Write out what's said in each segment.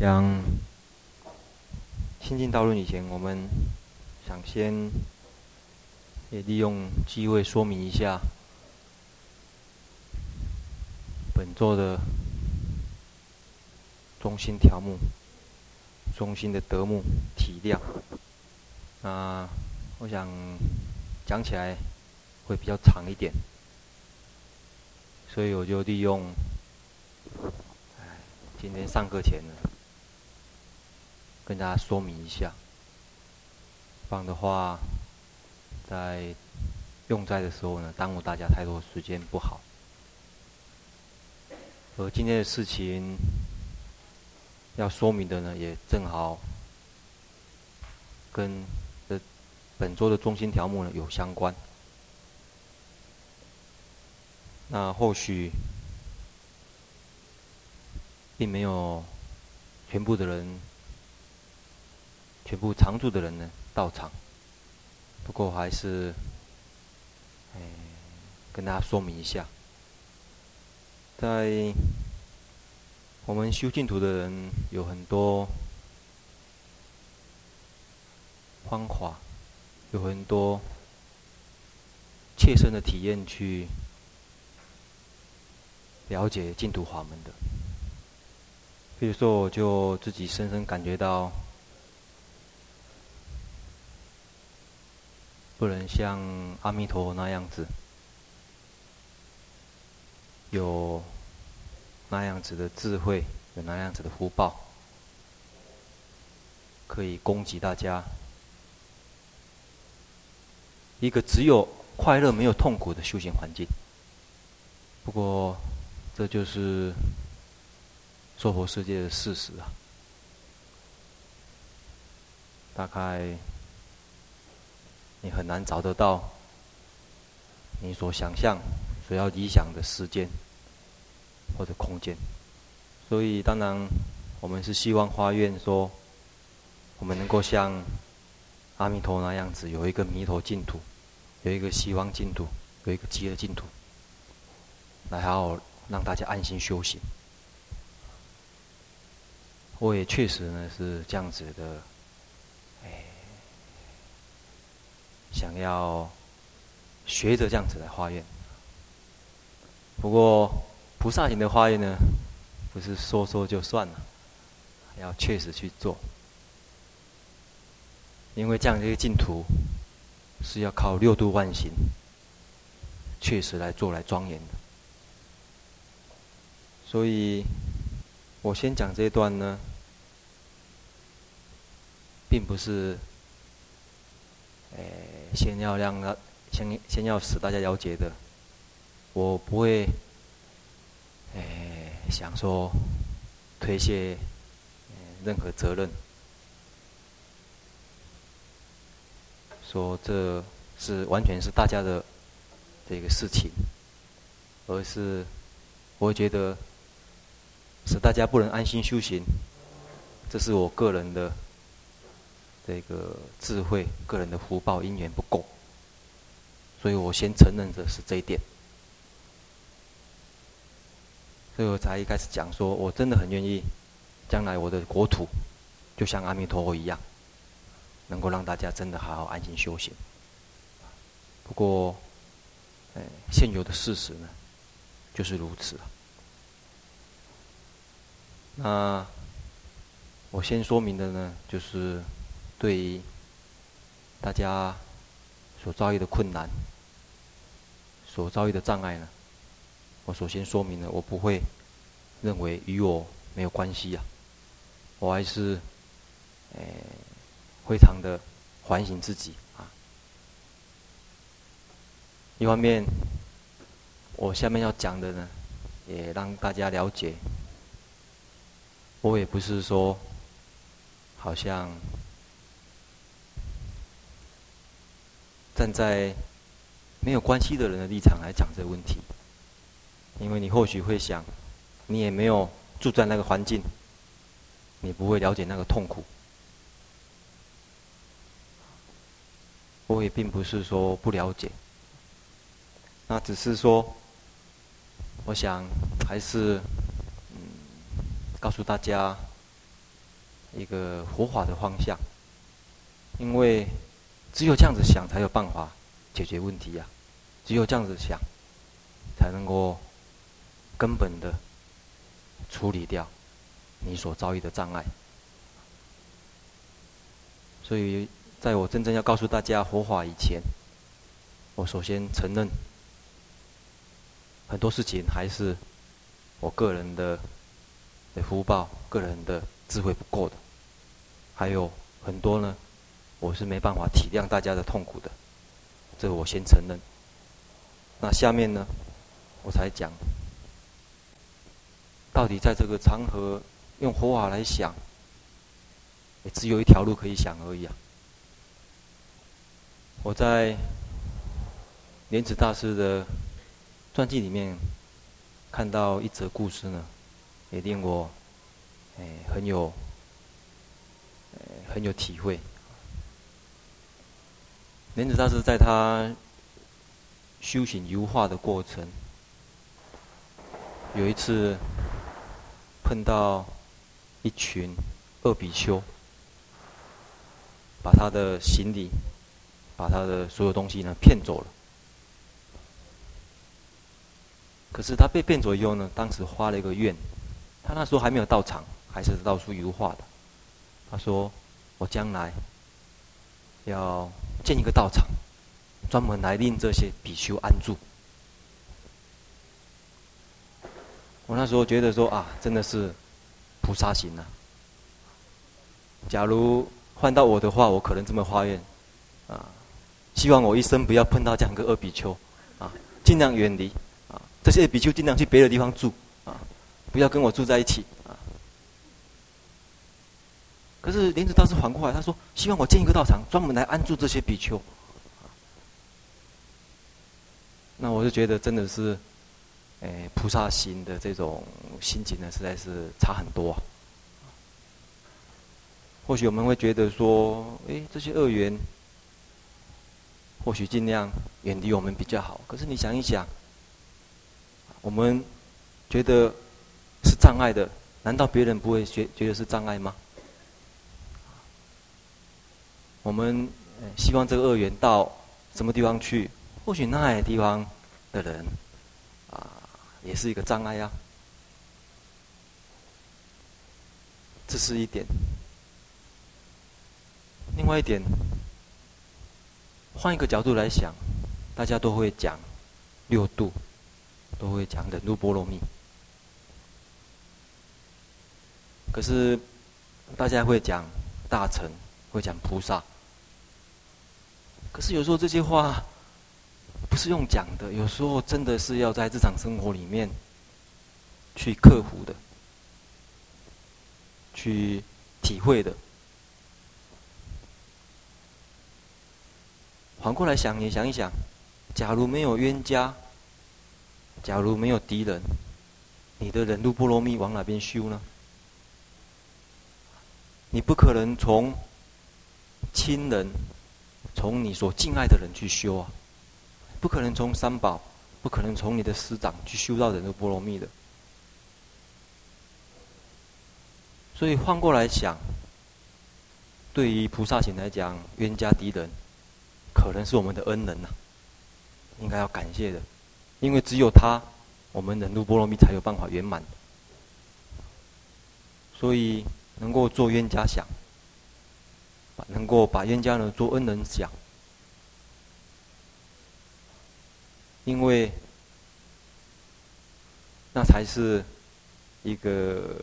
讲心经导论以前，我们想先也利用机会说明一下本座的中心条目、中心的德目体量。那我想讲起来会比较长一点，所以我就利用，今天上课前，跟大家说明一下，不然的话，在用在的时候呢，耽误大家太多时间不好。而今天的事情要说明的呢，也正好跟这本周的中心条目呢有相关。那或许。并没有全部的人，全部常住的人呢到场。不过还是，哎，跟大家说明一下，在我们修净土的人有很多方法，有很多切身的体验去了解净土法门的。比如说，我就自己深深感觉到，不能像阿弥陀佛那样子，有那样子的智慧，有那样子的福报，可以供给大家一个只有快乐没有痛苦的修行环境。不过，这就是。娑婆世界的事实啊，大概你很难找得到你所想象、所要理想的时间或者空间。所以，当然，我们是希望花愿说，我们能够像阿弥陀那样子，有一个弥陀净土，有一个西方净土，有一个极乐净土，来好好让大家安心修行。我也确实呢是这样子的，哎，想要学着这样子来化愿。不过菩萨行的化愿呢，不是说说就算了，要确实去做。因为这样的一个净土，是要靠六度万行，确实来做来庄严的。所以，我先讲这一段呢。并不是，诶，先要让他先先要使大家了解的，我不会，诶，想说推卸任何责任，说这是完全是大家的这个事情，而是我觉得使大家不能安心修行，这是我个人的。这个智慧、个人的福报因缘不够，所以我先承认的是这一点，所以我才一开始讲说，我真的很愿意，将来我的国土就像阿弥陀佛一样，能够让大家真的好好安心修行。不过，哎，现有的事实呢，就是如此。那我先说明的呢，就是。对于大家所遭遇的困难、所遭遇的障碍呢，我首先说明了，我不会认为与我没有关系啊，我还是诶非常的反省自己啊。一方面，我下面要讲的呢，也让大家了解，我也不是说好像。站在没有关系的人的立场来讲这个问题，因为你或许会想，你也没有住在那个环境，你不会了解那个痛苦。我也并不是说不了解，那只是说，我想还是嗯，告诉大家，一个活法的方向。因为只有这样子想，才有办法解决问题呀、啊。只有这样子想，才能够根本的处理掉你所遭遇的障碍。所以，在我真正要告诉大家活法以前，我首先承认，很多事情还是我个人的福报、个人的智慧不够的，还有很多呢，我是没办法体谅大家的痛苦的，这个我先承认。那下面呢，我才讲，到底在这个长河用佛法来想，也只有一条路可以想而已啊。我在莲池大师的传记里面看到一则故事呢，也令我哎很有很有体会。莲子大师在他修行油画的过程，有一次碰到一群恶比丘，把他的行李、把他的所有东西呢骗走了。可是他被骗走以后呢，当时发了一个愿，他那时候还没有到场，还是到处油画的。他说：“我将来要建一个道场。”专门来令这些比丘安住。我那时候觉得说啊，真的是菩萨行啊。假如换到我的话，我可能这么发愿啊，希望我一生不要碰到这样一个恶比丘啊，尽量远离啊，这些比丘尽量去别的地方住啊，不要跟我住在一起。可是莲子大师反过来，他说希望我建一个道场，专门来安住这些比丘。那我就觉得真的是，哎，菩萨行的这种心情呢，实在是差很多。或许我们会觉得说，哎，这些恶缘，或许尽量远离我们比较好。可是你想一想，我们觉得是障碍的，难道别人不会觉觉得是障碍吗？我们希望这个恶缘到什么地方去？或许那地方的人，啊，也是一个障碍呀。这是一点。另外一点，换一个角度来想，大家都会讲六度，都会讲忍辱波罗蜜。可是，大家会讲大乘，会讲菩萨。可是有时候这些话。不是用讲的，有时候真的是要在日常生活里面去克服的，去体会的。反过来想，你想一想，假如没有冤家，假如没有敌人，你的忍辱波罗蜜往哪边修呢？你不可能从亲人，从你所敬爱的人去修啊。不可能从三宝，不可能从你的师长去修到忍辱波罗蜜的。所以换过来想，对于菩萨行来讲，冤家敌人，可能是我们的恩人呐、应该要感谢的，因为只有他，我们忍辱波罗蜜才有办法圆满。所以能够做冤家想，能够把冤家呢做恩人想。因为那才是一个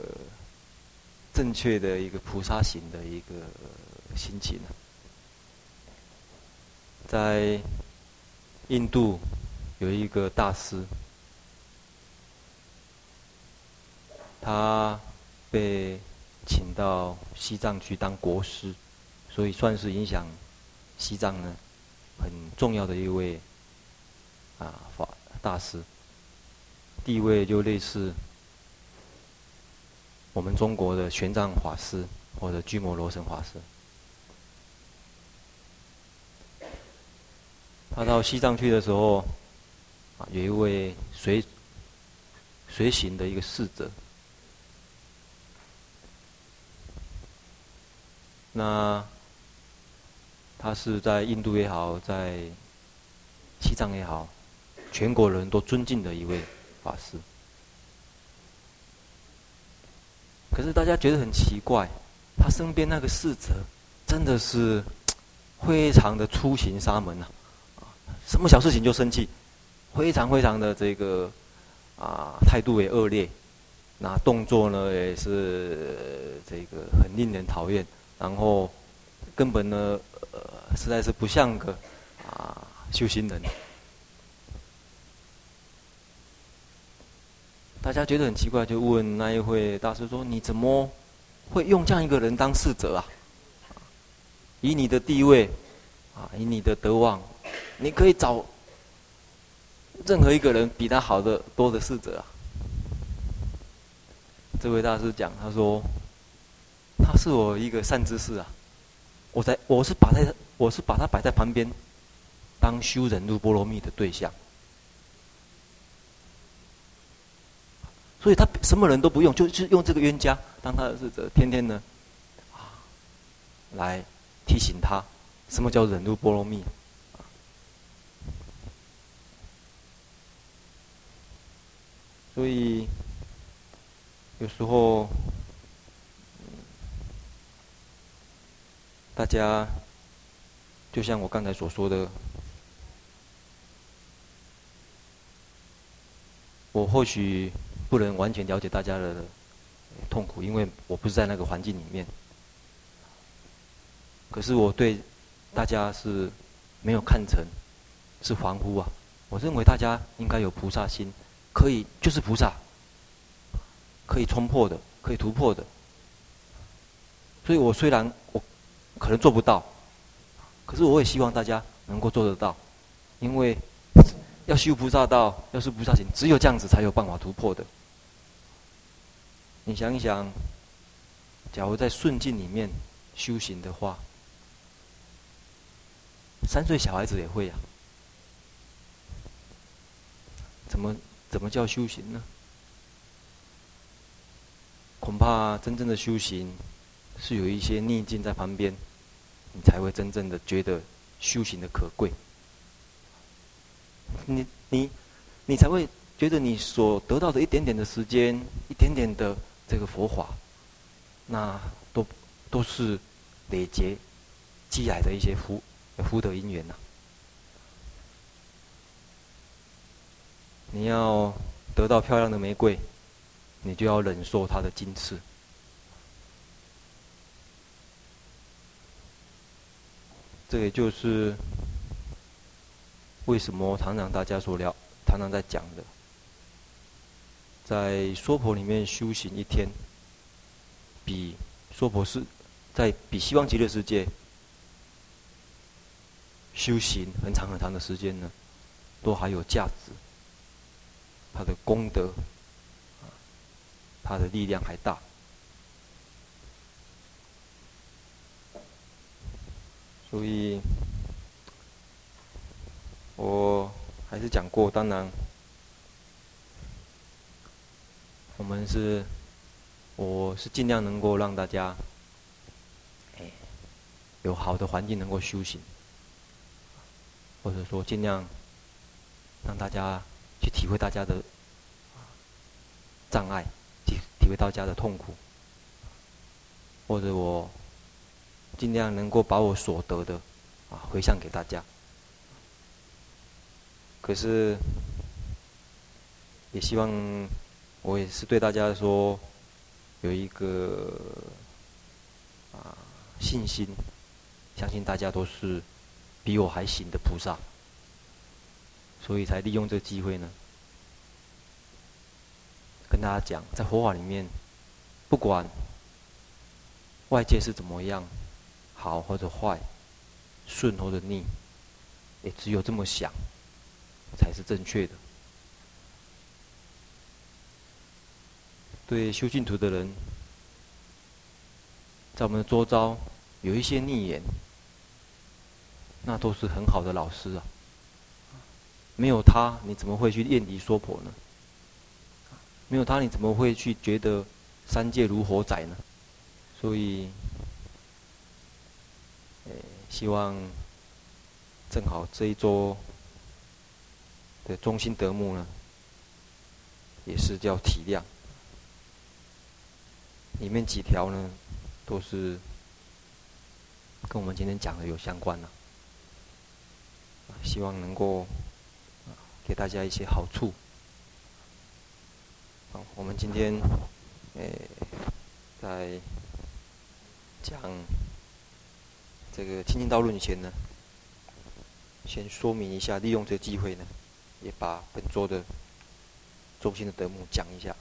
正确的一个菩萨行的一个心情。在印度有一个大师，他被请到西藏去当国师，所以算是影响西藏呢很重要的一位。啊，法大师地位就类似我们中国的玄奘法师或者鸠摩罗什法师。他到西藏去的时候，啊，有一位随随行的一个侍者，那他是在印度也好，在西藏也好，全国人都尊敬的一位法师。可是大家觉得很奇怪，他身边那个侍者真的是非常的粗行沙门啊，什么小事情就生气，非常非常的这个啊态度也恶劣，那动作呢也是这个很令人讨厌，然后根本呢呃实在是不像个啊修行人。大家觉得很奇怪，就问那一位大师说：“你怎么会用这样一个人当侍者啊？以你的地位，啊，以你的德望，你可以找任何一个人比他好的多的侍者啊。”这位大师讲，他说：“他是我一个善知识啊，我在我是把他我是把他摆在旁边，当修忍辱波罗蜜的对象。”所以他什么人都不用，就是用这个冤家当他的侍者，天天呢，啊，来提醒他什么叫忍辱波罗蜜。所以有时候，大家就像我刚才所说的，我或许。不能完全了解大家的痛苦，因为我不是在那个环境里面。可是我对大家是没有看成是凡夫啊！我认为大家应该有菩萨心，可以就是菩萨，可以冲破的，可以突破的。所以我虽然可能做不到，可是我也希望大家能够做得到，因为要修菩萨道，要是菩萨行，只有这样子才有办法突破的。你想一想，假如在顺境里面修行的话，三岁小孩子也会呀、怎么怎么叫修行呢？恐怕真正的修行是有一些逆境在旁边，你才会真正的觉得修行的可贵。你你你才会觉得你所得到的一点点的时间，一点点的。这个佛法，那都都是累劫积来的一些福福德因缘呐、你要得到漂亮的玫瑰，你就要忍受它的荆刺。这也就是为什么常常大家所聊，常常在讲的。在娑婆里面修行一天，比娑婆世，在比西方极乐世界修行很长很长的时间呢，都还有价值。他的功德，他的力量还大。所以，我还是讲过，当然。我们是，我是尽量能够让大家，哎，有好的环境能够修行，或者说尽量让大家去体会大家的障碍，体体会大家的痛苦，或者我尽量能够把我所得的啊回向给大家。可是，也希望。我也是对大家说，有一个啊信心，相信大家都是比我还行的菩萨，所以才利用这个机会呢，跟大家讲，在佛法里面，不管外界是怎么样，好或者坏，顺或者逆，也只有这么想，才是正确的。对修净土的人，在我们的周遭有一些逆言，那都是很好的老师啊。没有他，你怎么会去厌离娑婆呢？没有他，你怎么会去觉得三界如火宅呢？所以，希望正好这一桌的中心德目呢，也是叫体谅，里面几条呢，都是跟我们今天讲的有相关的，希望能够给大家一些好处。好，我们今天诶在讲这个《清净道论》前呢，先说明一下，利用这个机会呢，也把本周的中心的德目讲一下。